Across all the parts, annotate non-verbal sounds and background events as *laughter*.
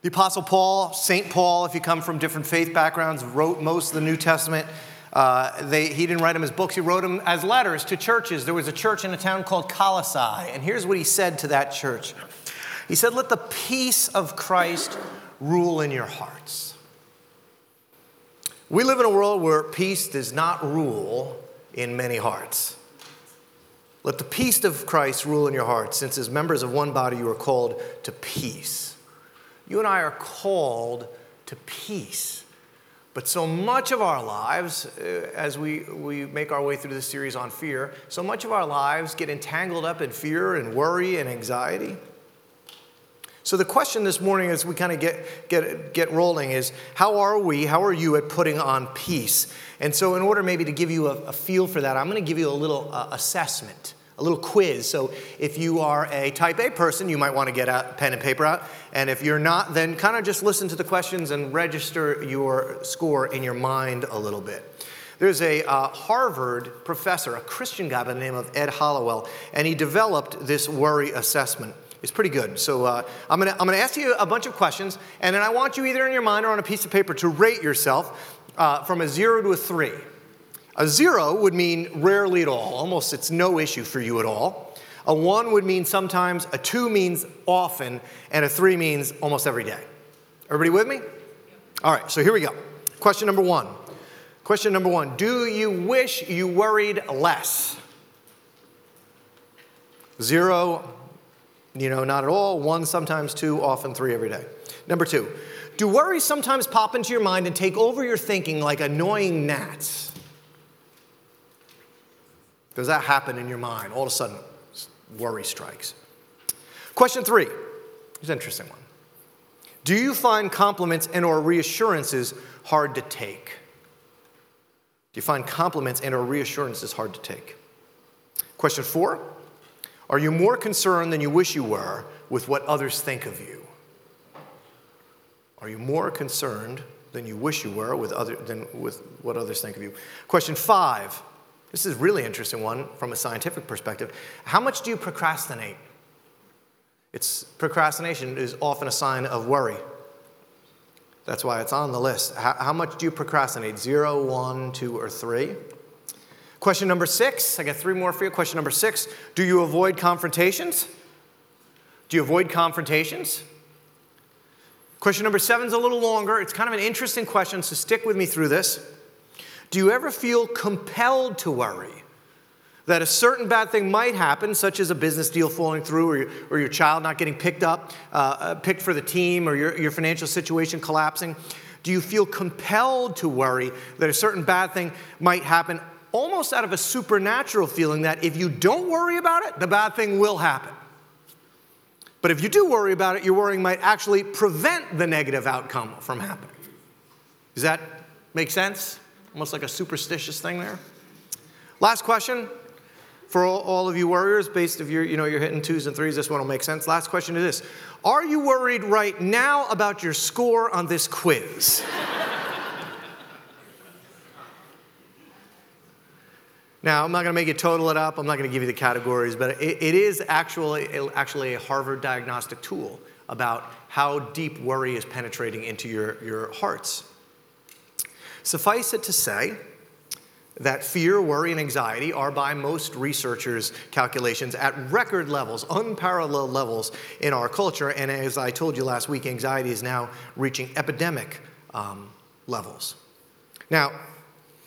The Apostle Paul, St. Paul, if you come from different faith backgrounds, wrote most of the New Testament. Uh, they, he didn't write them as books, he wrote them as letters to churches. There was a church in a town called Colossae, and here's what he said to that church He said, Let the peace of Christ rule in your hearts. We live in a world where peace does not rule in many hearts. Let the peace of Christ rule in your hearts, since as members of one body you are called to peace. You and I are called to peace. But so much of our lives, uh, as we, we make our way through this series on fear, so much of our lives get entangled up in fear and worry and anxiety. So, the question this morning, as we kind of get, get, get rolling, is how are we, how are you at putting on peace? And so, in order maybe to give you a, a feel for that, I'm going to give you a little uh, assessment a little quiz. So if you are a type A person, you might want to get a pen and paper out. And if you're not, then kind of just listen to the questions and register your score in your mind a little bit. There's a uh, Harvard professor, a Christian guy by the name of Ed Hallowell, and he developed this worry assessment. It's pretty good. So uh, I'm going to I'm gonna ask you a bunch of questions, and then I want you either in your mind or on a piece of paper to rate yourself uh, from a zero to a three. A zero would mean rarely at all, almost it's no issue for you at all. A one would mean sometimes, a two means often, and a three means almost every day. Everybody with me? All right, so here we go. Question number one. Question number one Do you wish you worried less? Zero, you know, not at all. One, sometimes two, often three every day. Number two, do worries sometimes pop into your mind and take over your thinking like annoying gnats? Does that happen in your mind? All of a sudden, worry strikes. Question three. is an interesting one. Do you find compliments and or reassurances hard to take? Do you find compliments and or reassurances hard to take? Question four. Are you more concerned than you wish you were with what others think of you? Are you more concerned than you wish you were with, other, than with what others think of you? Question five. This is a really interesting one from a scientific perspective. How much do you procrastinate? It's procrastination is often a sign of worry. That's why it's on the list. How, how, much do you procrastinate? Zero, one, two, or three? Question number six. I got three more for you. Question number six Do you avoid confrontations? Do you avoid confrontations? Question number seven is a little longer. It's kind of an interesting question, so stick with me through this. Do you ever feel compelled to worry? That a certain bad thing might happen, such as a business deal falling through, or your, or your child not getting picked up, uh, uh, picked for the team, or your, your financial situation collapsing. Do you feel compelled to worry that a certain bad thing might happen, almost out of a supernatural feeling that if you don't worry about it, the bad thing will happen? But if you do worry about it, your worrying might actually prevent the negative outcome from happening. Does that make sense? Almost like a superstitious thing there. Last question for all, all of you worriers, based if you're, you know, you're hitting twos and threes, this one will make sense. Last question is this Are you worried right now about your score on this quiz? *laughs* Now, I'm not going to make you total it up. I'm not going to give you the categories, but it, it is actually, actually a Harvard diagnostic tool about how deep worry is penetrating into your, your hearts. Suffice it to say that fear, worry, and anxiety are, by most researchers' calculations, at record levels, unparalleled levels in our culture. And as I told you last week, anxiety is now reaching epidemic um, levels. Now,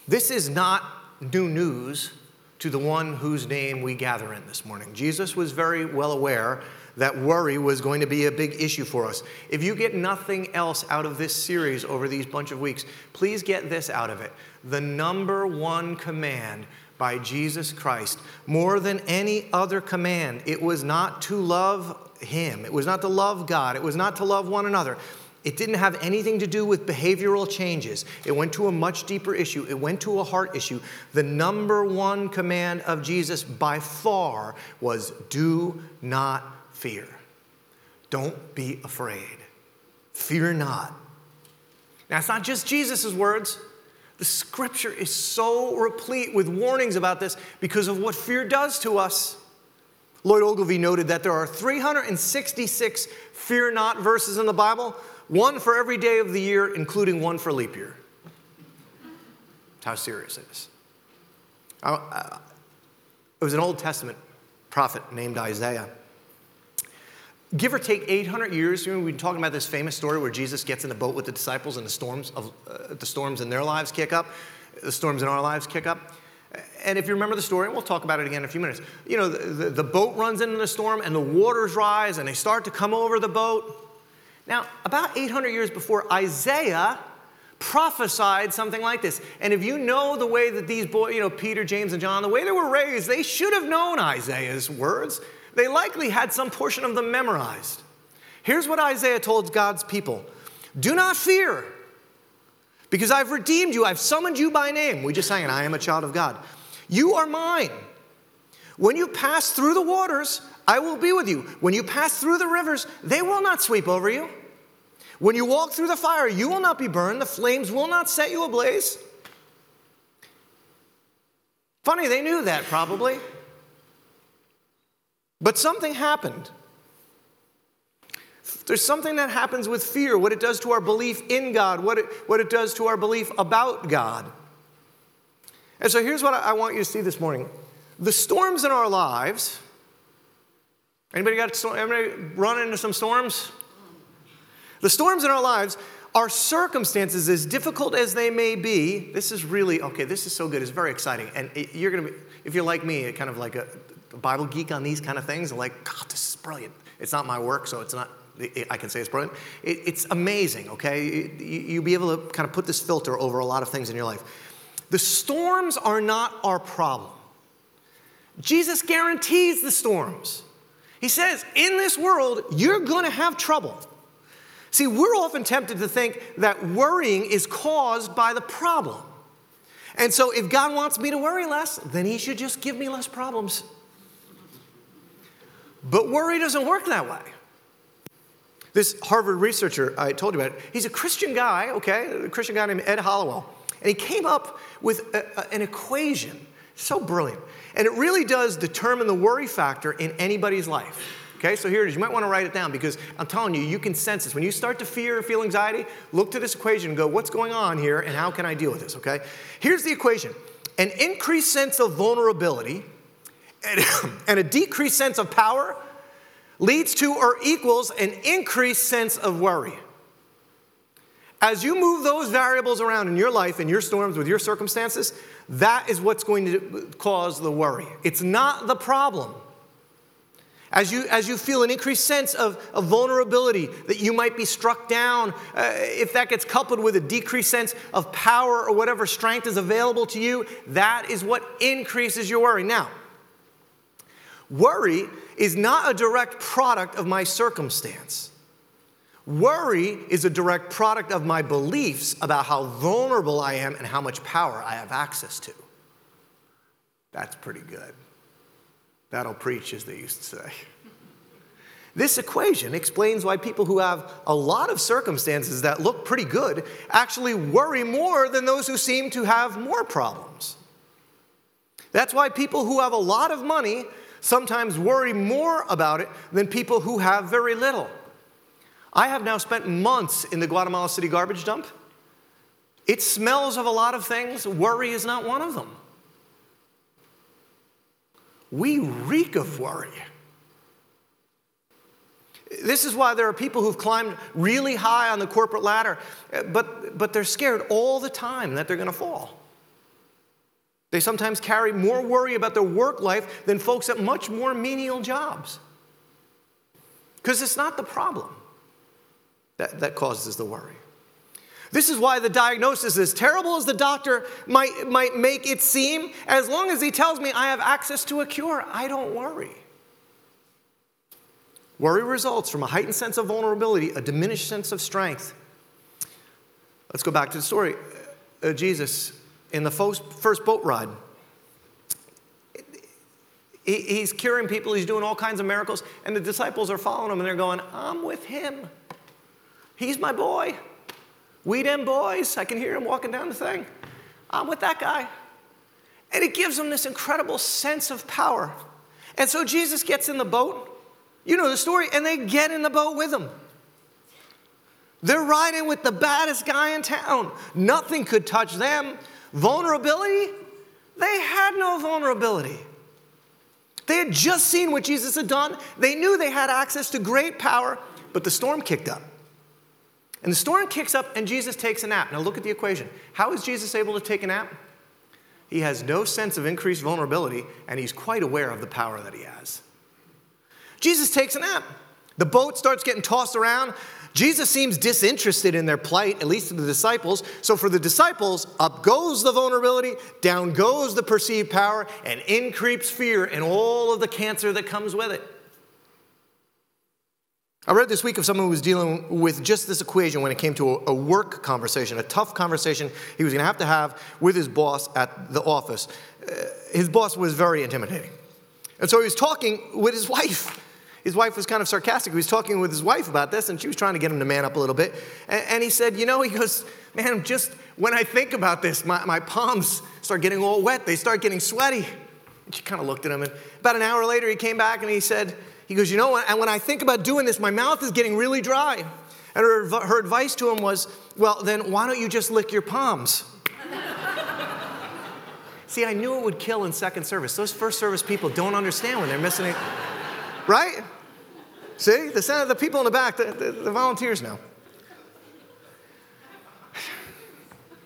this is not new news to the one whose name we gather in this morning. Jesus was very well aware that worry was going to be a big issue for us. If you get nothing else out of this series over these bunch of weeks, please get this out of it. The number one command by Jesus Christ, more than any other command, it was not to love Him, it was not to love God, it was not to love one another. It didn't have anything to do with behavioral changes. It went to a much deeper issue. It went to a heart issue. The number one command of Jesus by far was do not fear. Don't be afraid. Fear not. Now, it's not just Jesus' words. The scripture is so replete with warnings about this because of what fear does to us. Lloyd Ogilvie noted that there are 366 fear not verses in the Bible. one for every day of the year, including one for leap year. That's how serious it is. I, I, it was an Old Testament prophet named Isaiah. Give or take 800 years, we've been talking about this famous story where Jesus gets in a boat with the disciples and the storms, of, uh, the storms in their lives kick up, the storms in our lives kick up. And if you remember the story, and we'll talk about it again in a few minutes. You know, the, the, the boat runs into the storm and the waters rise and they start to come over the boat. Now, about 800 years before Isaiah prophesied something like this. And if you know the way that these boys, you know, Peter, James, and John, the way they were raised, they should have known Isaiah's words. They likely had some portion of them memorized. Here's what Isaiah told God's people Do not fear, because I've redeemed you, I've summoned you by name. We just sang it, I am a child of God. You are mine. When you pass through the waters, I will be with you. When you pass through the rivers, they will not sweep over you. When you walk through the fire, you will not be burned, the flames will not set you ablaze. Funny, they knew that probably. But something happened. There's something that happens with fear, what it does to our belief in God, what it, what it does to our belief about God. And so here's what I want you to see this morning. The storms in our lives, anybody got anybody run into some storms? The storms in our lives are circumstances, as difficult as they may be. This is really, okay, this is so good. It's very exciting. And you're going to be, if you're like me, it kind of like a Bible geek on these kind of things, I'm like, God, this is brilliant. It's not my work, so it's not, I can say it's brilliant. It's amazing, okay? You'll be able to kind of put this filter over a lot of things in your life. The storms are not our problem. Jesus guarantees the storms. He says, in this world, you're going to have trouble. See, we're often tempted to think that worrying is caused by the problem. And so, if God wants me to worry less, then He should just give me less problems. But worry doesn't work that way. This Harvard researcher I told you about, he's a Christian guy, okay, a Christian guy named Ed Hallowell. And he came up with a, a, an equation, so brilliant. And it really does determine the worry factor in anybody's life. Okay, so here it is. You might want to write it down because I'm telling you, you can sense this. When you start to fear or feel anxiety, look to this equation and go, what's going on here and how can I deal with this? Okay, here's the equation an increased sense of vulnerability *laughs* and, a decreased sense of power leads to or equals an increased sense of worry. As you move those variables around in your life, in your storms, with your circumstances, that is what's going to cause the worry. It's not the problem. As you, as you feel an increased sense of, of vulnerability, that you might be struck down, uh, if that gets coupled with a decreased sense of power or whatever strength is available to you, that is what increases your worry. Now, worry is not a direct product of my circumstance. Worry is a direct product of my beliefs about how vulnerable I am and how much power I have access to. That's pretty good. That'll preach, as they used to say. This equation explains why people who have a lot of circumstances that look pretty good actually worry more than those who seem to have more problems. That's why people who have a lot of money sometimes worry more about it than people who have very little. I have now spent months in the Guatemala City garbage dump. It smells of a lot of things, worry is not one of them. We reek of worry. This is why there are people who've climbed really high on the corporate ladder, but, but they're scared all the time that they're going to fall. They sometimes carry more worry about their work life than folks at much more menial jobs. Because it's not the problem that, that causes the worry. This is why the diagnosis, as terrible as the doctor might, might make it seem, as long as he tells me I have access to a cure, I don't worry. Worry results from a heightened sense of vulnerability, a diminished sense of strength. Let's go back to the story. Uh, Jesus, in the first boat ride, he's curing people, he's doing all kinds of miracles, and the disciples are following him and they're going, I'm with him. He's my boy. We them boys. I can hear him walking down the thing. I'm with that guy. And it gives them this incredible sense of power. And so Jesus gets in the boat. You know the story, and they get in the boat with him. They're riding with the baddest guy in town. Nothing could touch them. Vulnerability? They had no vulnerability. They had just seen what Jesus had done. They knew they had access to great power, but the storm kicked up. And the storm kicks up, and Jesus takes a nap. Now, look at the equation. How is Jesus able to take a nap? He has no sense of increased vulnerability, and he's quite aware of the power that he has. Jesus takes a nap. The boat starts getting tossed around. Jesus seems disinterested in their plight, at least to the disciples. So for the disciples, up goes the vulnerability, down goes the perceived power, and in creeps fear and all of the cancer that comes with it. I read this week of someone who was dealing with just this equation when it came to a, work conversation, a tough conversation he was going to have to have with his boss at the office. Uh, his boss was very intimidating. And so he was talking with his wife his wife was kind of sarcastic. He was talking with his wife about this, and she was trying to get him to man up a little bit. And, and he said, You know, he goes, Man, just when I think about this, my, my palms start getting all wet. They start getting sweaty. And she kind of looked at him. And about an hour later, he came back and he said, He goes, You know, and when I think about doing this, my mouth is getting really dry. And her, her advice to him was, Well, then why don't you just lick your palms? *laughs* See, I knew it would kill in second service. Those first service people don't understand when they're missing it. Right? See, the, the people in the back, the, the, the volunteers know.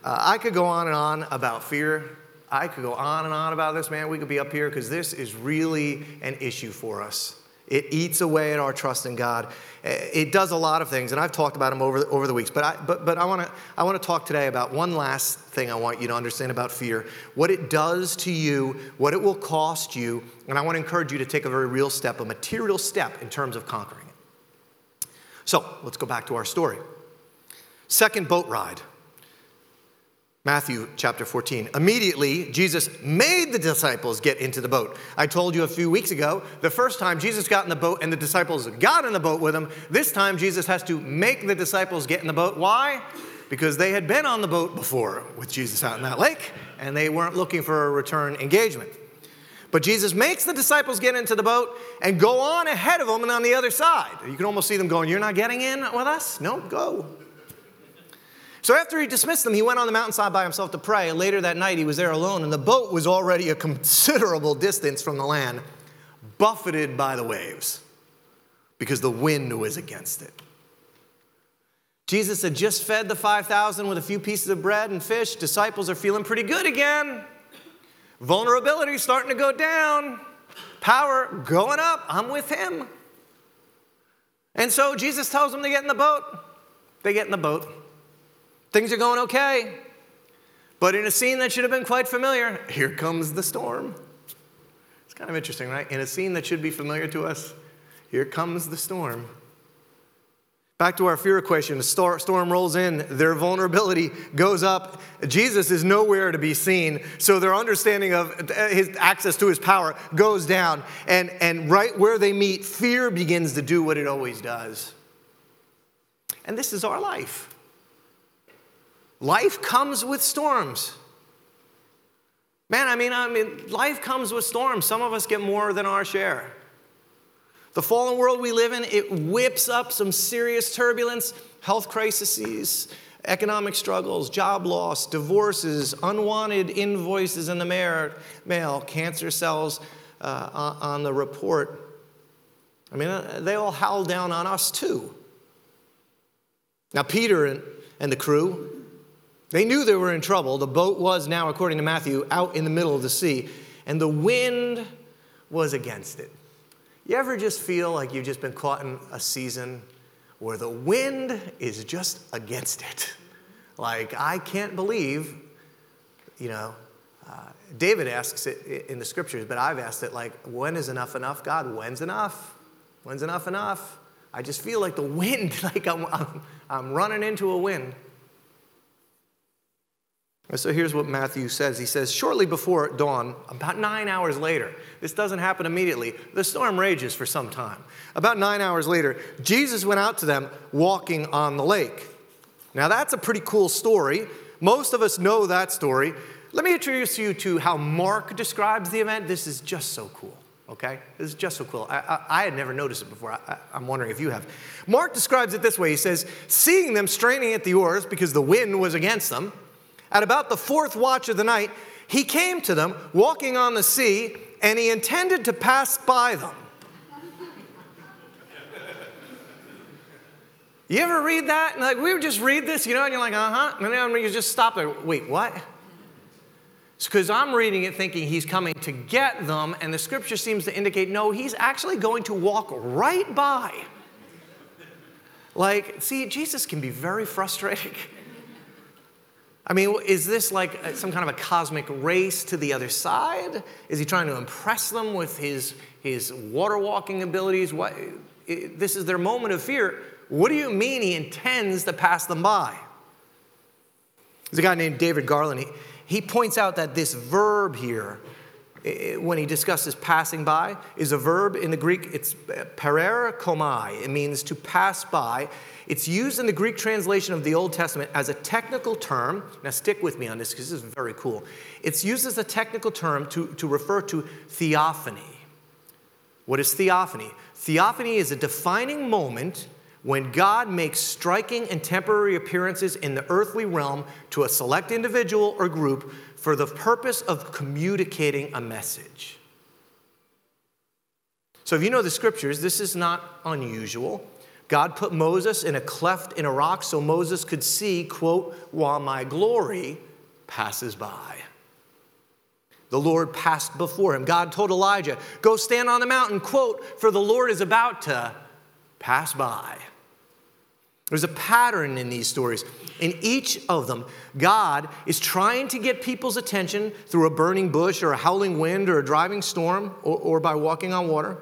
Uh, I could go on and on about fear. I could go on and on about this, man. We could be up here because this is really an issue for us. It eats away at our trust in God. Eh, it does a lot of things, and I've talked about them over the, over the weeks. But I, but, but I want to I wanna talk today about one last thing I want you to understand about fear what it does to you, what it will cost you, and I want to encourage you to take a very real step, a material step in terms of conquering it. So let's go back to our story. Second boat ride. Matthew chapter 14. Immediately, Jesus made the disciples get into the boat. I told you a few weeks ago, the first time Jesus got in the boat and the disciples got in the boat with him, this time Jesus has to make the disciples get in the boat. Why? Because they had been on the boat before with Jesus out in that lake and they weren't looking for a return engagement. But Jesus makes the disciples get into the boat and go on ahead of them and on the other side. You can almost see them going, You're not getting in with us? No, go. So after he dismissed them, he went on the mountainside by himself to pray. Later that night, he was there alone, and the boat was already a considerable distance from the land, buffeted by the waves because the wind was against it. Jesus had just fed the 5,000 with a few pieces of bread and fish. Disciples are feeling pretty good again. Vulnerability starting to go down. Power going up. I'm with him. And so Jesus tells them to get in the boat. They get in the boat. Things are going okay. But in a scene that should have been quite familiar, here comes the storm. It's kind of interesting, right? In a scene that should be familiar to us, here comes the storm. Back to our fear equation, the storm rolls in, their vulnerability goes up. Jesus is nowhere to be seen, so their understanding of uh, his access to his power goes down. And, and right where they meet, fear begins to do what it always does. And this is our life. Life comes with storms. Man, I mean, I mean, life comes with storms. Some of us get more than our share. The fallen world we live in, it whips up some serious turbulence, health crises, economic struggles, job loss, divorces, unwanted invoices in the mail, cancer cells uh, on the report. I mean, uh, they all howl down on us too. Now, Peter and, and the crew, they knew they were in trouble. The boat was now, according to Matthew, out in the middle of the sea, and the wind was against it. You ever just feel like you've just been caught in a season where the wind is just against it? Like, I can't believe, you know, uh, David asks it in the scriptures, but I've asked it like, when is enough enough, God? When's enough? When's enough enough? I just feel like the *laughs* wind, like I'm, I'm, I'm running into a wind. So here's what Matthew says. He says, Shortly before dawn, about nine hours later, this doesn't happen immediately, the storm rages for some time. About nine hours later, Jesus went out to them walking on the lake. Now, that's a pretty cool story. Most of us know that story. Let me introduce you to how Mark describes the event. This is just so cool. Okay? This is just so cool. I, I, I had never noticed it before. I, I'm wondering if you have. Mark describes it this way He says, Seeing them straining at the oars because the wind was against them, at about the fourth watch of the night, he came to them walking on the sea, and he intended to pass by them. You ever read that? And like, we would just read this, you know, and you're like, uh huh. And then you just stop there. Wait, what? It's because I'm reading it thinking he's coming to get them, and the scripture seems to indicate no, he's actually going to walk right by. Like, see, Jesus can be very frustrating. *laughs* I mean, is this like uh, some kind of a cosmic race to the other side? Is he trying to impress them with his, his water walking abilities? What, this is their moment of fear. What do you mean he intends to pass them by? There's a guy named David Garland. He, he points out that this verb here, when he discusses passing by, is a verb in the Greek. It's uh, parerchomai. It means to pass by. It's used in the Greek translation of the Old Testament as a technical term. Now, stick with me on this because this is very cool. It's used as a technical term to, to refer to theophany. What is theophany? Theophany is a defining moment when God makes striking and temporary appearances in the earthly realm to a select individual or group for the purpose of communicating a message. So, if you know the scriptures, this is not unusual. God put Moses in a cleft in a rock so Moses could see, quote, while my glory passes by. The Lord passed before him. God told Elijah, Go stand on the mountain, quote, for the Lord is about to pass by. There's a pattern in these stories. In each of them, God is trying to get people's attention through a burning bush or a howling wind or a driving storm or, or by walking on water.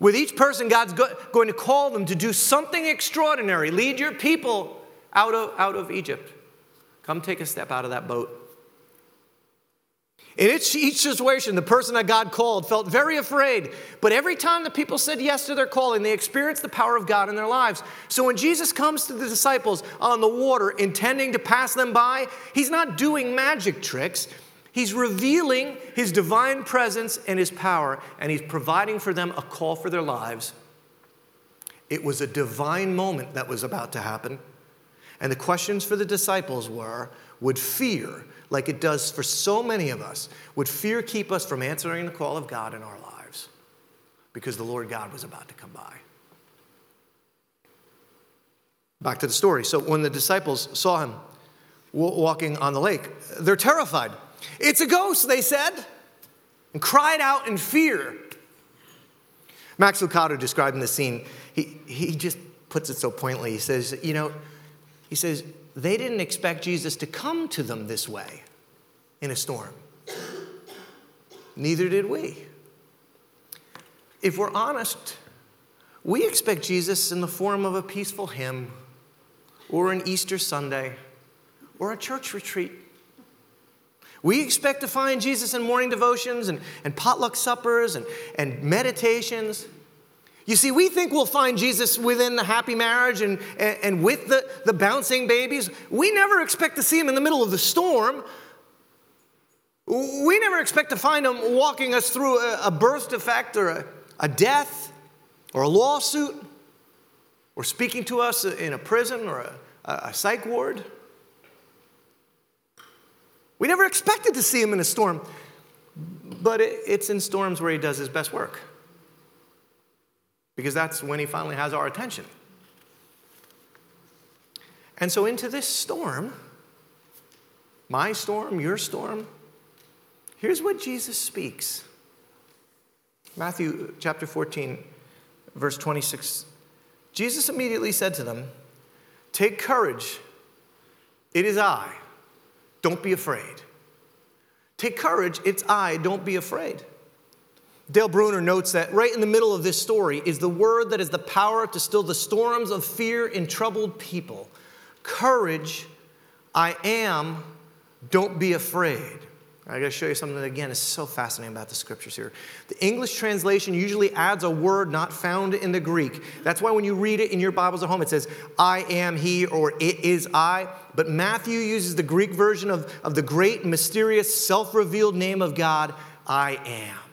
With each person, God's go- going to call them to do something extraordinary. Lead your people out of, out of Egypt. Come take a step out of that boat. In each, each situation, the person that God called felt very afraid. But every time the people said yes to their calling, they experienced the power of God in their lives. So when Jesus comes to the disciples on the water, intending to pass them by, he's not doing magic tricks. He's revealing his divine presence and his power, and he's providing for them a call for their lives. It was a divine moment that was about to happen. And the questions for the disciples were would fear like it does for so many of us, would fear keep us from answering the call of God in our lives because the Lord God was about to come by. Back to the story. So when the disciples saw him walking on the lake, they're terrified. It's a ghost, they said, and cried out in fear. Max Lucado describing the scene, he, he just puts it so pointedly. He says, You know, he says, they didn't expect Jesus to come to them this way in a storm. Neither did we. If we're honest, we expect Jesus in the form of a peaceful hymn or an Easter Sunday or a church retreat. We expect to find Jesus in morning devotions and, and potluck suppers and, and meditations. You see, we think we'll find Jesus within the happy marriage and, and, and, with the, the bouncing babies. We never expect to see him in the middle of the storm. We never expect to find him walking us through a, a birth defect or a, a death or a lawsuit or speaking to us in a prison or a, a psych ward. We never expected to see him in a storm, but it, it's in storms where he does his best work because that's when he finally has our attention. And so, into this storm, my storm, your storm, here's what Jesus speaks Matthew chapter 14, verse 26. Jesus immediately said to them, Take courage, it is I, don't be afraid. Take courage, it's I, don't be afraid. Dale Bruner notes that right in the middle of this story is the word that has the power to still the storms of fear in troubled people. Courage, I am, don't be afraid. I gotta show you something that, again, is so fascinating about the scriptures here. The English translation usually adds a word not found in the Greek. That's why when you read it in your Bibles at home, it says, I am he or it is I. But Matthew uses the Greek version of, of the great, mysterious, self revealed name of God, I am.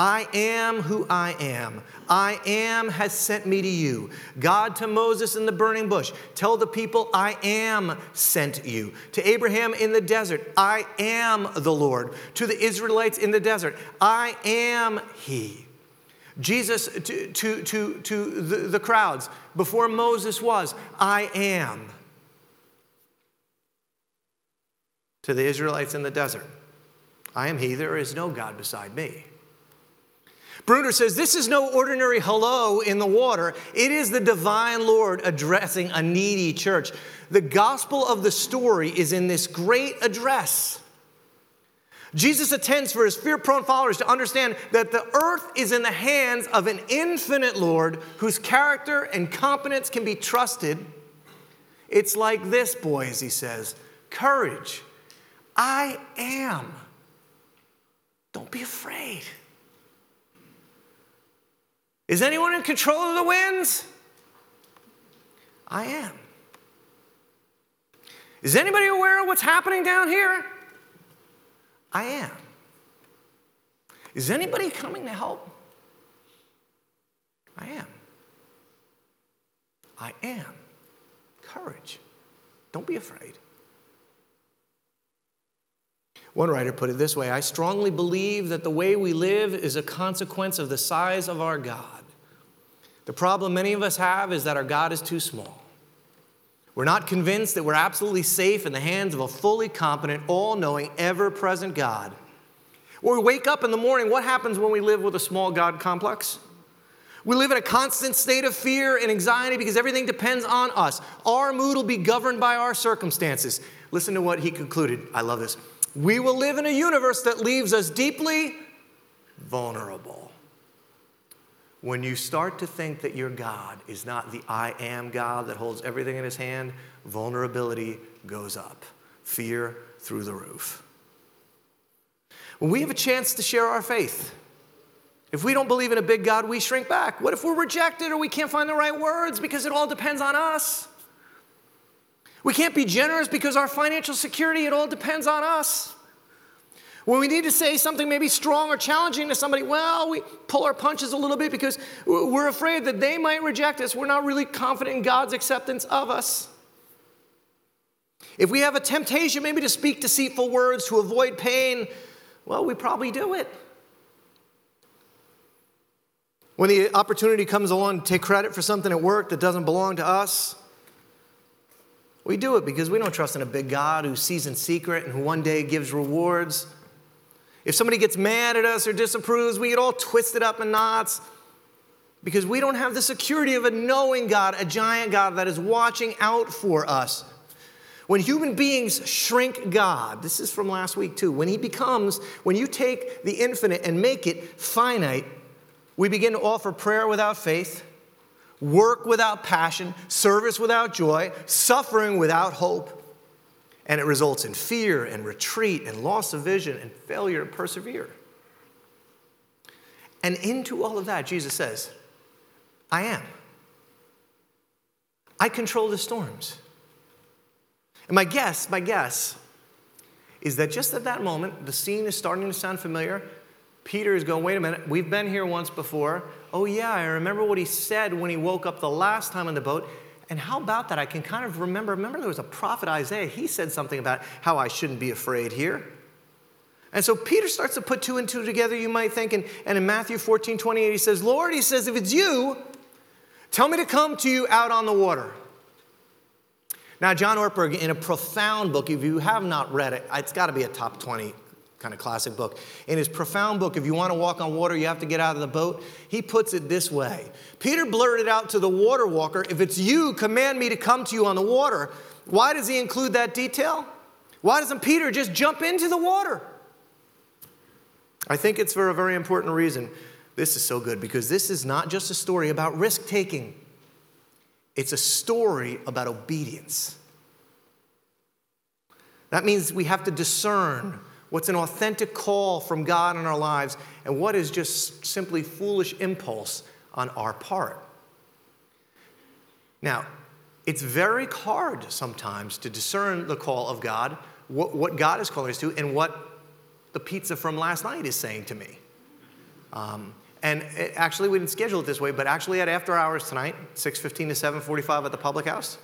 I am who I am. I am has sent me to you. God to Moses in the burning bush, tell the people, I am sent you. To Abraham in the desert, I am the Lord. To the Israelites in the desert, I am He. Jesus to, to, to, to the, the crowds before Moses was, I am. To the Israelites in the desert, I am He, there is no God beside me. Bruner says this is no ordinary hello in the water. It is the divine Lord addressing a needy church. The gospel of the story is in this great address. Jesus attends for his fear prone followers to understand that the earth is in the hands of an infinite Lord whose character and competence can be trusted. It's like this, boys, he says courage. I am. Don't be afraid. Is anyone in control of the winds? I am. Is anybody aware of what's happening down here? I am. Is anybody coming to help? I am. I am. Courage. Don't be afraid. One writer put it this way I strongly believe that the way we live is a consequence of the size of our God. The problem many of us have is that our God is too small. We're not convinced that we're absolutely safe in the hands of a fully competent, all knowing, ever present God. When we wake up in the morning, what happens when we live with a small God complex? We live in a constant state of fear and anxiety because everything depends on us. Our mood will be governed by our circumstances. Listen to what he concluded. I love this. We will live in a universe that leaves us deeply vulnerable. When you start to think that your God is not the I am God that holds everything in his hand, vulnerability goes up, fear through the roof. When we have a chance to share our faith, if we don't believe in a big God, we shrink back. What if we're rejected or we can't find the right words because it all depends on us? We can't be generous because our financial security, it all depends on us. When we need to say something maybe strong or challenging to somebody, well, we pull our punches a little bit because we're afraid that they might reject us. We're not really confident in God's acceptance of us. If we have a temptation maybe to speak deceitful words to avoid pain, well, we probably do it. When the opportunity comes along to take credit for something at work that doesn't belong to us, we do it because we don't trust in a big God who sees in secret and who one day gives rewards. If somebody gets mad at us or disapproves, we get all twisted up in knots because we don't have the security of a knowing God, a giant God that is watching out for us. When human beings shrink God, this is from last week too, when He becomes, when you take the infinite and make it finite, we begin to offer prayer without faith, work without passion, service without joy, suffering without hope and it results in fear and retreat and loss of vision and failure to persevere. And into all of that, Jesus says, I am. I control the storms. And my guess, my guess, is that just at that moment, the scene is starting to sound familiar. Peter is going, wait a minute, we've been here once before. Oh, yeah, I remember what he said when he woke up the last time on the boat. And how about that? I can kind of remember, remember there was a prophet Isaiah, he said something about how I shouldn't be afraid here. And so Peter starts to put two and two together, you might think. And, and in Matthew 14, 28, he says, Lord, he says, if it's you, tell me to come to you out on the water. Now, John Ortberg, in a profound book, if you have not read it, it's got to be a top 20 kind of classic book. In his profound book, If You Want to Walk on Water, You Have to Get Out of the Boat, he puts it this way Peter blurted out to the water walker, If it's you, command me to come to you on the water. Why does he include that detail? Why doesn't Peter just jump into the water? I think it's for a very important reason. This is so good because this is not just a story about risk taking, it's a story about obedience. That means we have to discern what's an authentic call from God in our lives, and what is just simply foolish impulse on our part. Now, it's very hard sometimes to discern the call of God, what, what God is calling us to, and what the pizza from last night is saying to me. Um, and it, actually, we didn't schedule it this way, but actually at after hours tonight, 6.15 to 7.45 at the public house,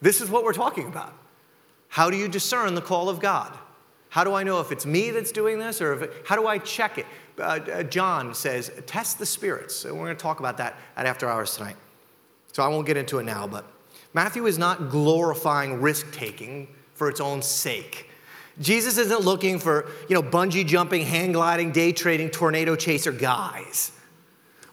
this is what we're talking about. How do you discern the call of God? How do I know if it's me that's doing this or if how do I check it? Uh, uh, John says, test the spirits. So we're going to talk about that at after hours tonight. So I won't get into it now, but Matthew is not glorifying risk taking for its own sake. Jesus isn't looking for, you know, bungee jumping, hang gliding, day trading, tornado chaser guys.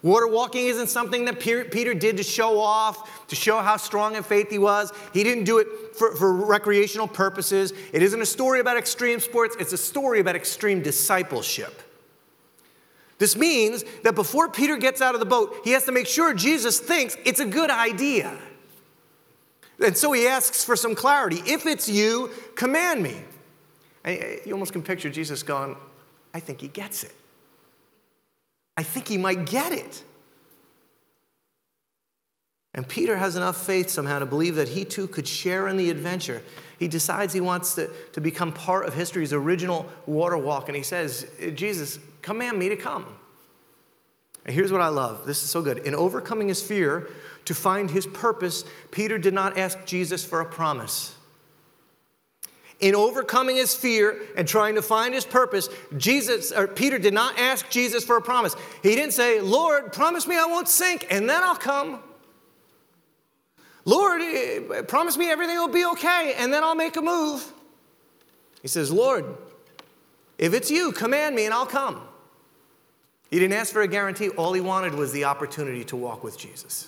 Water walking isn't something that Peter did to show off, to show how strong in faith he was. He didn't do it for, for, recreational purposes. It isn't a story about extreme sports, it's a story about extreme discipleship. This means that before Peter gets out of the boat, he has to make sure Jesus thinks it's a good idea. And so he asks for some clarity. If it's you, command me. And you almost can picture Jesus going, I think he gets it. I think he might get it. And Peter has enough faith somehow to believe that he too could share in the adventure. He decides he wants to, to become part of history's original water walk, and he says, Jesus, command me to come. And here's what I love this is so good. In overcoming his fear to find his purpose, Peter did not ask Jesus for a promise in overcoming his fear and trying to find his purpose, Jesus or Peter did not ask Jesus for a promise. He didn't say, "Lord, promise me I won't sink and then I'll come." Lord, eh, promise me everything will be okay and then I'll make a move. He says, "Lord, if it's you, command me and I'll come." He didn't ask for a guarantee. All he wanted was the opportunity to walk with Jesus.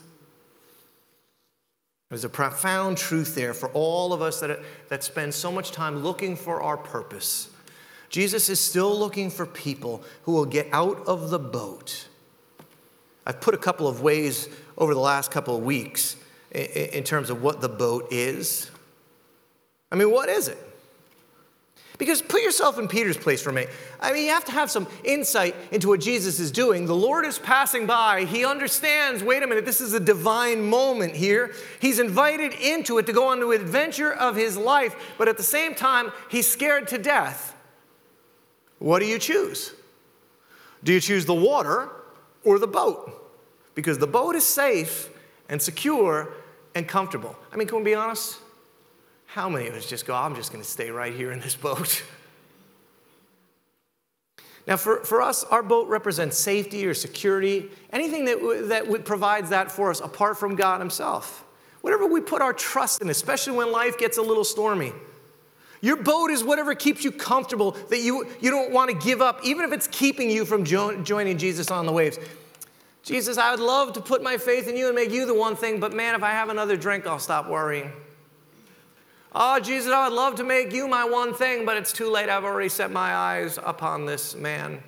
There's a profound truth there for all of us that, that spend so much time looking for our purpose. Jesus is still looking for people who will get out of the boat. I've put a couple of ways over the last couple of weeks in terms of what the boat is. I mean, what is it? Because put yourself in Peter's place for a minute. I mean, you have to have some insight into what Jesus is doing. The Lord is passing by. He understands wait a minute, this is a divine moment here. He's invited into it to go on the adventure of his life, but at the same time, he's scared to death. What do you choose? Do you choose the water or the boat? Because the boat is safe and secure and comfortable. I mean, can we be honest? How many of us just go, I'm just going to stay right here in this boat? Now, for, for us, our boat represents safety or security, anything that, that provides that for us apart from God Himself. Whatever we put our trust in, especially when life gets a little stormy. Your boat is whatever keeps you comfortable that you, you don't want to give up, even if it's keeping you from jo- joining Jesus on the waves. Jesus, I would love to put my faith in you and make you the one thing, but man, if I have another drink, I'll stop worrying. Oh, Jesus, I would love to make you my one thing, but it's too late. I've already set my eyes upon this man.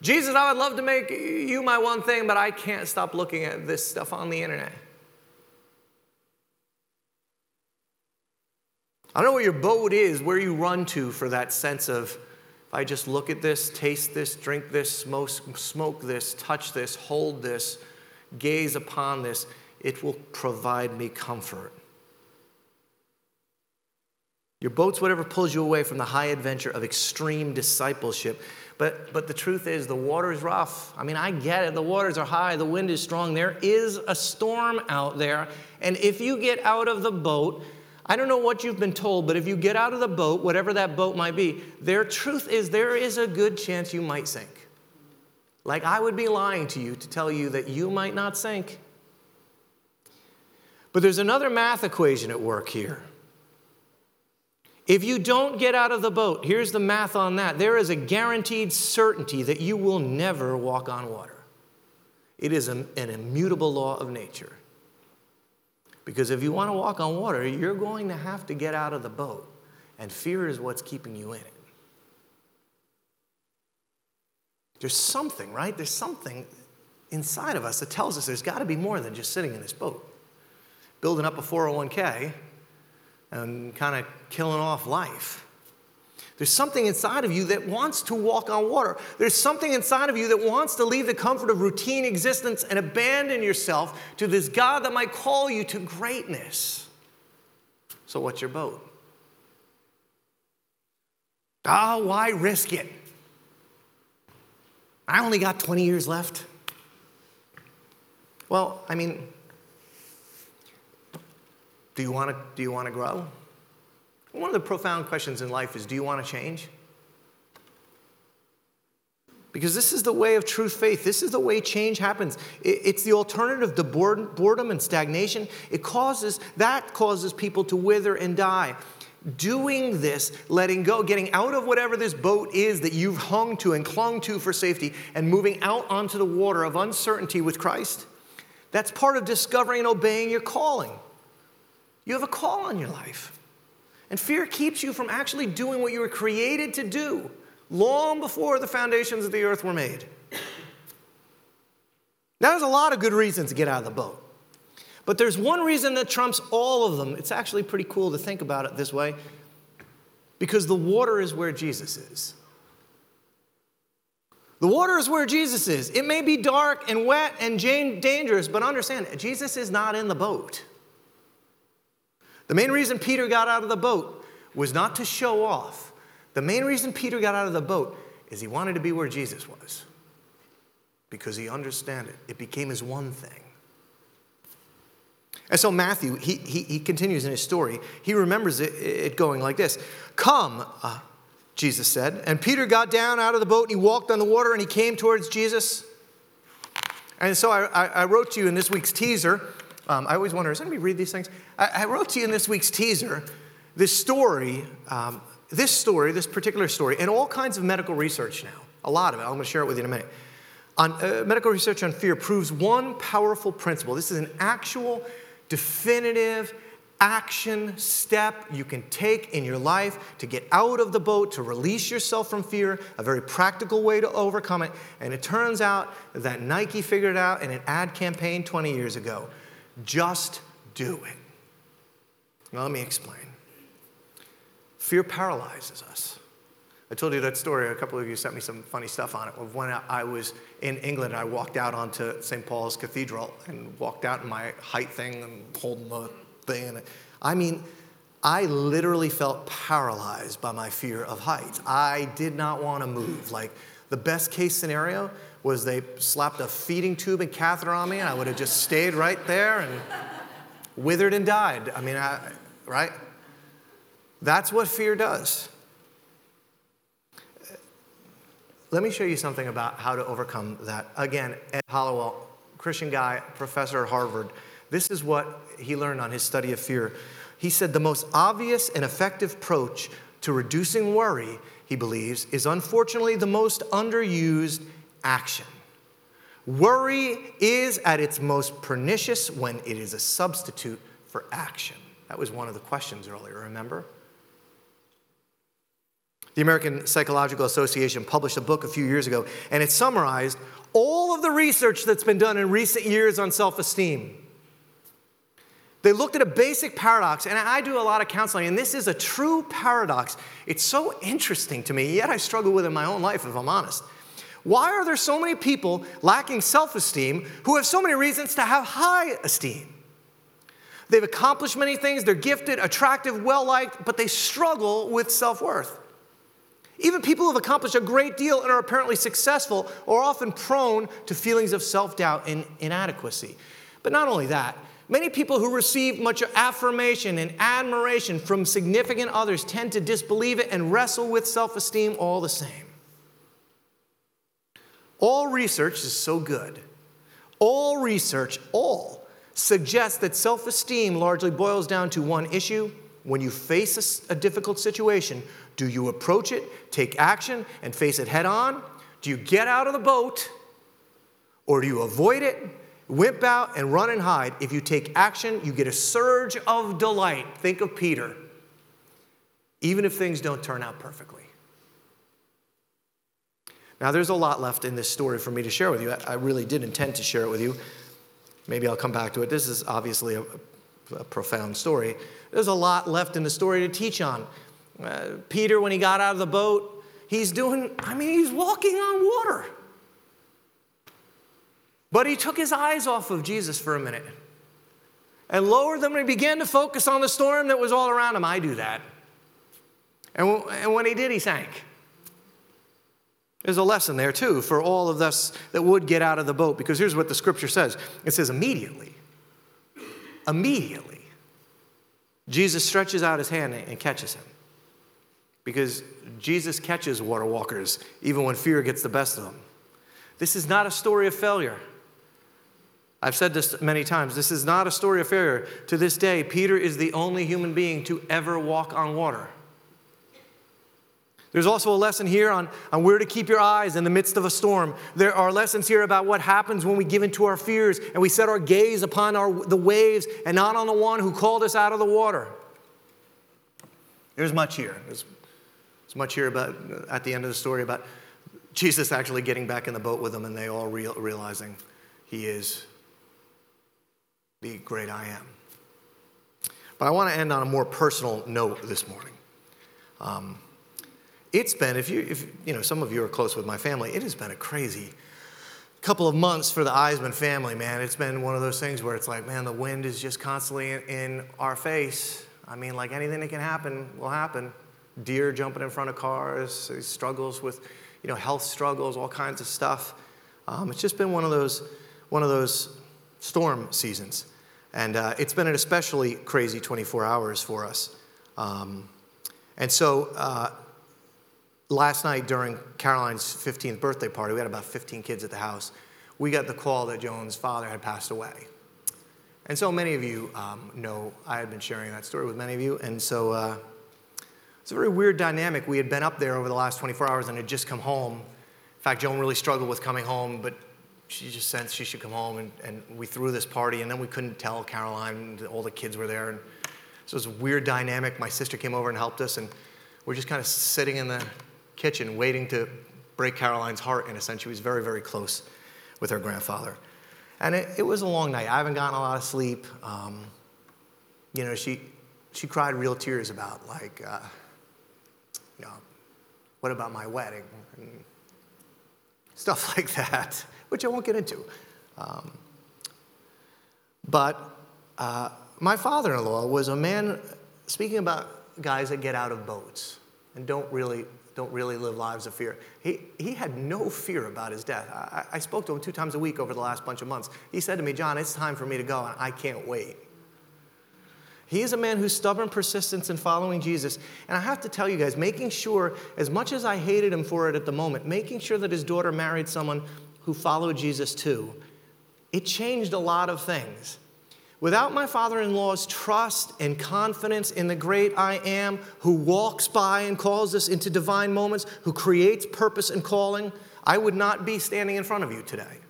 Jesus, I would love to make you my one thing, but I can't stop looking at this stuff on the internet. I don't know what your boat is, where you run to for that sense of, if I just look at this, taste this, drink this, smoke, smoke this, touch this, hold this, gaze upon this, it will provide me comfort. Your boat's whatever pulls you away from the high adventure of extreme discipleship. But, but the truth is, the water is rough. I mean, I get it. The waters are high, the wind is strong. There is a storm out there. And if you get out of the boat, I don't know what you've been told, but if you get out of the boat, whatever that boat might be, their truth is there is a good chance you might sink. Like I would be lying to you to tell you that you might not sink. But there's another math equation at work here. If you don't get out of the boat, here's the math on that there is a guaranteed certainty that you will never walk on water. It is an immutable law of nature. Because if you want to walk on water, you're going to have to get out of the boat, and fear is what's keeping you in it. There's something, right? There's something inside of us that tells us there's got to be more than just sitting in this boat. Building up a 401k and kind of killing off life. There's something inside of you that wants to walk on water. There's something inside of you that wants to leave the comfort of routine existence and abandon yourself to this God that might call you to greatness. So, what's your boat? Ah, why risk it? I only got 20 years left. Well, I mean, do you want to, do you want to grow? One of the profound questions in life is do you want to change? Because this is the way of true faith. This is the way change happens. It's the alternative to boredom and stagnation. It causes, that causes people to wither and die. Doing this, letting go, getting out of whatever this boat is that you've hung to and clung to for safety, and moving out onto the water of uncertainty with Christ, that's part of discovering and obeying your calling. You have a call on your life. And fear keeps you from actually doing what you were created to do long before the foundations of the earth were made. Now, there's a lot of good reasons to get out of the boat. But there's one reason that trumps all of them. It's actually pretty cool to think about it this way because the water is where Jesus is. The water is where Jesus is. It may be dark and wet and dangerous, but understand, Jesus is not in the boat. The main reason Peter got out of the boat was not to show off, the main reason Peter got out of the boat is he wanted to be where Jesus was because he understood it. It became his one thing. And so Matthew, he, he, he continues in his story. He remembers it, it going like this Come, uh, Jesus said. And Peter got down out of the boat and he walked on the water and he came towards Jesus. And so I, I, I wrote to you in this week's teaser. Um, I always wonder, does anybody read these things? I, I, wrote to you in this week's teaser this story um, this story, this particular story, and all kinds of medical research now, a lot of it, I'm going to share it with you in a minute. On, uh, medical research on fear proves one powerful principle. This is an actual, definitive action step you can take in your life to get out of the boat, to release yourself from fear, a very practical way to overcome it. And it turns out that Nike figured it out in an ad campaign 20 years ago. Just do it. Now, let me explain. Fear paralyzes us. I told you that story. A couple of you sent me some funny stuff on it. Of when I was in England, I walked out onto St. Paul's Cathedral and walked out in my height thing and holding the thing. I mean, I literally felt paralyzed by my fear of heights. I did not want to move. Like the best case scenario was they slapped a feeding tube and catheter on me, and I would have just stayed right there and withered and died. I mean, I, right? That's what fear does. Let me show you something about how to overcome that. Again, Ed Hallowell, Christian guy, professor at Harvard, this is what he learned on his study of fear. He said the most obvious and effective approach to reducing worry, he believes, is unfortunately the most underused action. Worry is at its most pernicious when it is a substitute for action. That was one of the questions earlier, remember? The American Psychological Association published a book a few years ago, and it summarized all of the research that's been done in recent years on self esteem. They looked at a basic paradox, and I do a lot of counseling, and this is a true paradox. It's so interesting to me, yet I struggle with it in my own life, if I'm honest. Why are there so many people lacking self esteem who have so many reasons to have high esteem? They've accomplished many things, they're gifted, attractive, well liked, but they struggle with self worth. Even people who have accomplished a great deal and are apparently successful are often prone to feelings of self doubt and inadequacy. But not only that, many people who receive much affirmation and admiration from significant others tend to disbelieve it and wrestle with self esteem all the same. All research is so good. All research, all, suggests that self esteem largely boils down to one issue. When you face a, a difficult situation, do you approach it, take action, and face it head on? Do you get out of the boat, or do you avoid it, wimp out, and run and hide? If you take action, you get a surge of delight. Think of Peter, even if things don't turn out perfectly. Now, there's a lot left in this story for me to share with you. I really did intend to share it with you. Maybe I'll come back to it. This is obviously a, a profound story. There's a lot left in the story to teach on. Uh, Peter, when he got out of the boat, he's doing, I mean, he's walking on water. But he took his eyes off of Jesus for a minute and lowered them and he began to focus on the storm that was all around him. I do that. And, and when he did, he sank. There's a lesson there too for all of us that would get out of the boat because here's what the scripture says it says, immediately, immediately, Jesus stretches out his hand and catches him. Because Jesus catches water walkers even when fear gets the best of them. This is not a story of failure. I've said this many times. This is not a story of failure. To this day, Peter is the only human being to ever walk on water. There's also a lesson here on, on where to keep your eyes in the midst of a storm. There are lessons here about what happens when we give in to our fears and we set our gaze upon our, the waves and not on the one who called us out of the water. There's much here. There's, there's much here about, at the end of the story about Jesus actually getting back in the boat with them and they all real, realizing he is the great I am. But I want to end on a more personal note this morning. Um, it's been, if you, if, you know, some of you are close with my family, it has been a crazy couple of months for the Eisman family, man. It's been one of those things where it's like, man, the wind is just constantly in, in our face. I mean, like anything that can happen will happen. Deer jumping in front of cars, struggles with, you know, health struggles, all kinds of stuff. Um, it's just been one of those, one of those storm seasons. And uh, it's been an especially crazy 24 hours for us. Um, and so, uh, last night during Caroline's 15th birthday party, we had about 15 kids at the house. We got the call that Joan's father had passed away. And so many of you um, know I had been sharing that story with many of you. And so uh, it's a very weird dynamic. We had been up there over the last 24 hours and had just come home. In fact, Joan really struggled with coming home, but she just sensed she should come home. And, and we threw this party, and then we couldn't tell Caroline, all the kids were there. And so it was a weird dynamic. My sister came over and helped us, and we're just kind of sitting in the kitchen waiting to break Caroline's heart in a sense. She was very, very close with her grandfather. And it, it was a long night. I haven't gotten a lot of sleep. Um, you know, she, she cried real tears about, like, uh, you know, what about my wedding? And stuff *laughs* like that, which I won't get into. Um, but uh, my father in law was a man, speaking about guys that get out of boats and don't really don't really live lives of fear. He, he had no fear about his death. I, I spoke to him two times a week over the last bunch of months. He said to me, John, it's time for me to go, and I can't wait. He is a man whose stubborn persistence in following Jesus. And I have to tell you guys, making sure, as much as I hated him for it at the moment, making sure that his daughter married someone who followed Jesus too, it changed a lot of things. Without my father in law's trust and confidence in the great I am, who walks by and calls us into divine moments, who creates purpose and calling, I would not be standing in front of you today.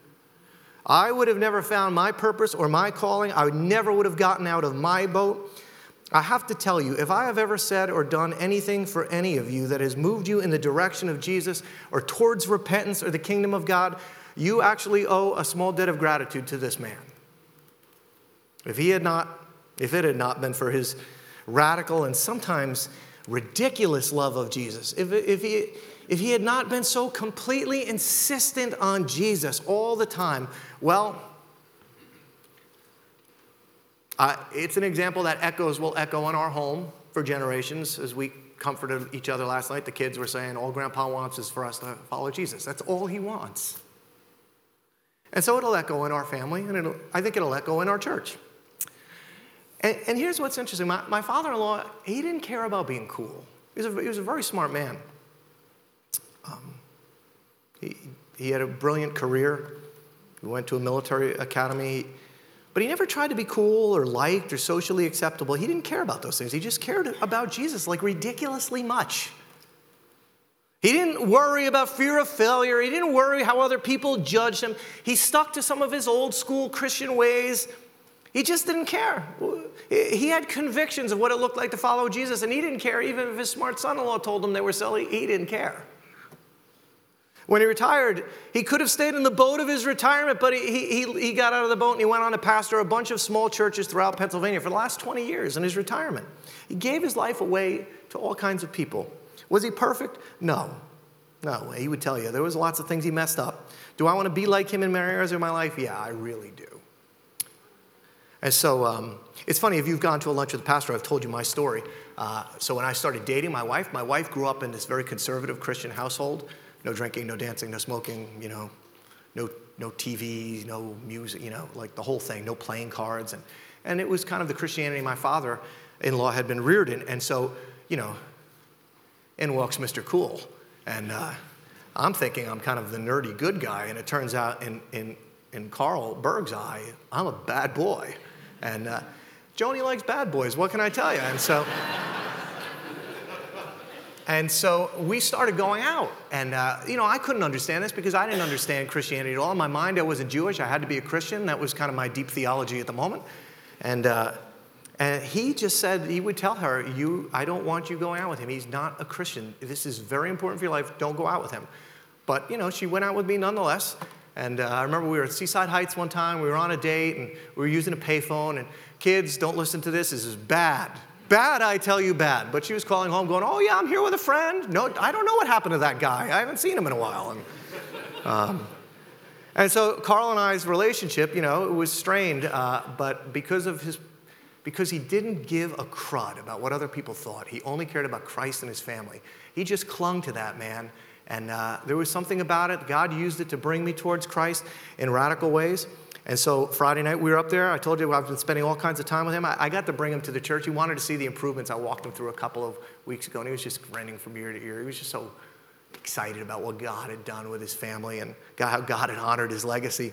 I would have never found my purpose or my calling. I never would have gotten out of my boat. I have to tell you, if I have ever said or done anything for any of you that has moved you in the direction of Jesus or towards repentance or the kingdom of God, you actually owe a small debt of gratitude to this man. If he had not, if it had not been for his radical and sometimes ridiculous love of Jesus, if, if, he, if he had not been so completely insistent on Jesus all the time, well, uh, it's an example that echoes will echo in our home for generations as we comforted each other last night. The kids were saying, All Grandpa wants is for us to follow Jesus. That's all he wants. And so it'll echo in our family, and I think it'll echo in our church. And, and here's what's interesting my, my father in law, he didn't care about being cool. He was a, he was a very smart man. Um, he, he had a brilliant career. He went to a military academy. But he never tried to be cool or liked or socially acceptable. He didn't care about those things. He just cared about Jesus like ridiculously much. He didn't worry about fear of failure. He didn't worry how other people judged him. He stuck to some of his old school Christian ways. He just didn't care. He had convictions of what it looked like to follow Jesus, and he didn't care even if his smart son in law told him they were silly. He didn't care. When he retired, he could have stayed in the boat of his retirement, but he, he, he got out of the boat and he went on to pastor a bunch of small churches throughout Pennsylvania for the last 20 years in his retirement. He gave his life away to all kinds of people. Was he perfect? No. No, he would tell you. There was lots of things he messed up. Do I want to be like him in many areas of my life? Yeah, I really do. And so um, it's funny, if you've gone to a lunch with a pastor, I've told you my story. Uh, so when I started dating my wife, my wife grew up in this very conservative Christian household. no drinking, no dancing, no smoking, you know, no, no TV, no music, you know, like the whole thing, no playing cards. And, and it was kind of the Christianity my father in law had been reared in. And so, you know, in walks Mr. Cool. And uh, I'm thinking I'm kind of the nerdy good guy. And it turns out in, in, in Carl Berg's eye, I'm a bad boy. And uh, Joni likes bad boys. What can I tell you? And so. And so we started going out. And, uh, you know, I couldn't understand this because I didn't understand Christianity at all. In my mind, I wasn't Jewish. I had to be a Christian. That was kind of my deep theology at the moment. And, uh, and he just said, he would tell her, you, I don't want you going out with him. He's not a Christian. This is very important for your life. Don't go out with him. But, you know, she went out with me nonetheless. And uh, I remember we were at Seaside Heights one time. We were on a date and we were using a payphone. And kids, don't listen to this. This is bad. Bad, I tell you, bad. But she was calling home going, Oh, yeah, I'm here with a friend. No, I don't know what happened to that guy. I haven't seen him in a while. And, um, and so Carl and I's relationship, you know, it was strained, uh, but because of his, because he didn't give a crud about what other people thought, he only cared about Christ and his family. He just clung to that man, and uh, there was something about it. God used it to bring me towards Christ in radical ways. And so Friday night we were up there. I told you I've been spending all kinds of time with him. I, I, got to bring him to the church. He wanted to see the improvements I walked him through a couple of weeks ago, and he was just grinning from ear to ear. He was just so excited about what God had done with his family and how God had honored his legacy.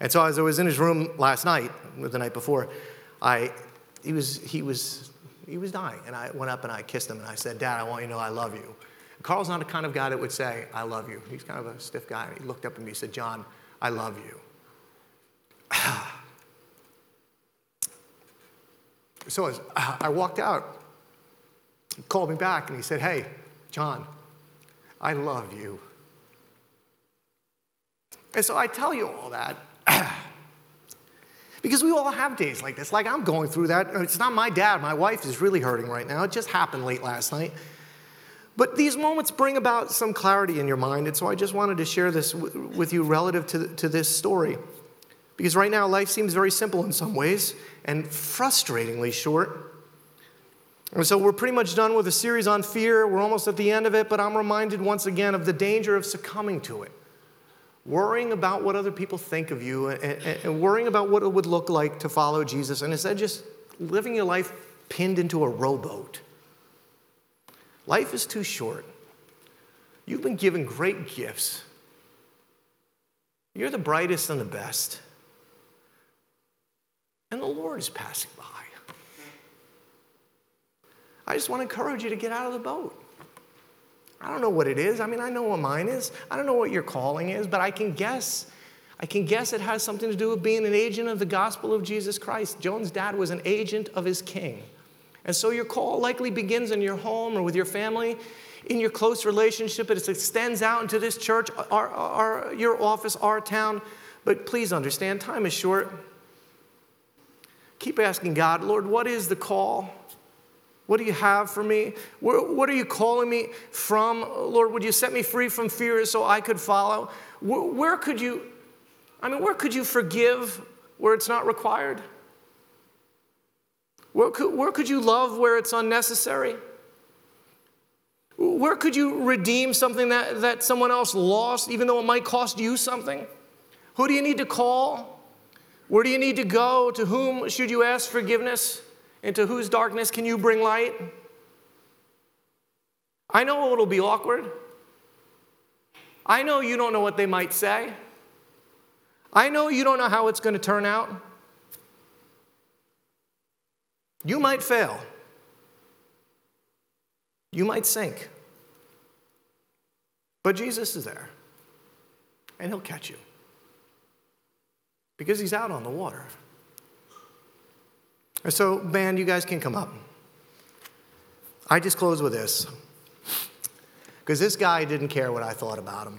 And so as I was in his room last night, the night before, I, he was, he was, he was dying. And I went up and I kissed him and I said, Dad, I want you to know I love you. Carl's not the kind of guy that would say, I love you. He's kind of a stiff guy. He looked up at me and said, John, I love you. *sighs* so as I walked out, he called me back and he said, Hey, John, I love you. And so I tell you all that *clears throat* because we all have days like this. Like I'm going through that. It's not my dad. My wife is really hurting right now. It just happened late last night. But these moments bring about some clarity in your mind. And so I just wanted to share this w- with you relative to, to this story. Because right now, life seems very simple in some ways and frustratingly short. And so we're pretty much done with a series on fear. We're almost at the end of it, but I'm reminded once again of the danger of succumbing to it. Worrying about what other people think of you and, and, and worrying about what it would look like to follow Jesus, and instead just living your life pinned into a rowboat. Life is too short. You've been given great gifts. You're the brightest and the best and the Lord is passing by. I just want to encourage you to get out of the boat. I don't know what it is. I mean, I know what mine is. I don't know what your calling is, but I can guess. I can guess it has something to do with being an agent of the gospel of Jesus Christ. Joan's dad was an agent of his king. And so your call likely begins in your home or with your family, in your close relationship. It extends out into this church, our, our, your office, our town. But please understand, time is short. Keep asking God, Lord, what is the call? What do you have for me? What are you calling me from? Lord, would you set me free from fear so I could follow? Where could you, I mean, where could you forgive where it's not required? Where could, where could you love where it's unnecessary? Where could you redeem something that, that someone else lost, even though it might cost you something? Who do you need to call? Where do you need to go? To whom should you ask forgiveness? Into whose darkness can you bring light? I know it'll be awkward. I know you don't know what they might say. I know you don't know how it's going to turn out. You might fail. You might sink. But Jesus is there, and He'll catch you because he's out on the water. So, band, you guys can come up. I just close with this because this guy didn't care what I thought about him.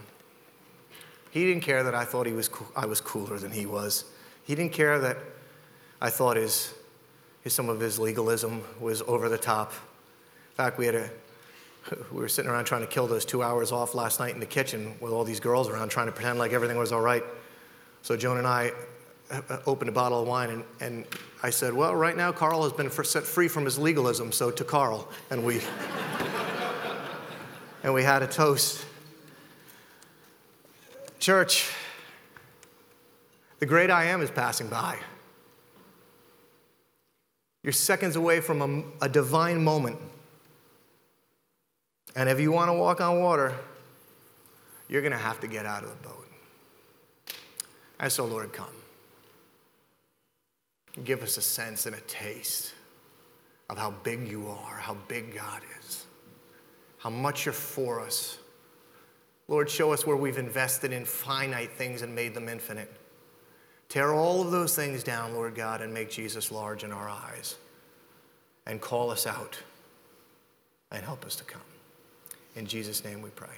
He didn't care that I thought he was co- I was cooler than he was. He didn't care that I thought his, some of his legalism was over the top. In fact, we had a we were sitting around trying to kill those two hours off last night in the kitchen with all these girls around trying to pretend like everything was all right. So Joan and I uh, uh, opened a bottle of wine, and, and I said, Well, right now Carl has been set free from his legalism, so to Carl. And we, *laughs* and we had a toast. Church, the great I am is passing by. You're seconds away from a, a divine moment. And if you want to walk on water, you're going to have to get out of the boat. And so, Lord, come. Give us a sense and a taste of how big you are, how big God is, how much you're for us. Lord, show us where we've invested in finite things and made them infinite. Tear all of those things down, Lord God, and make Jesus large in our eyes. And call us out and help us to come. In Jesus' name we pray.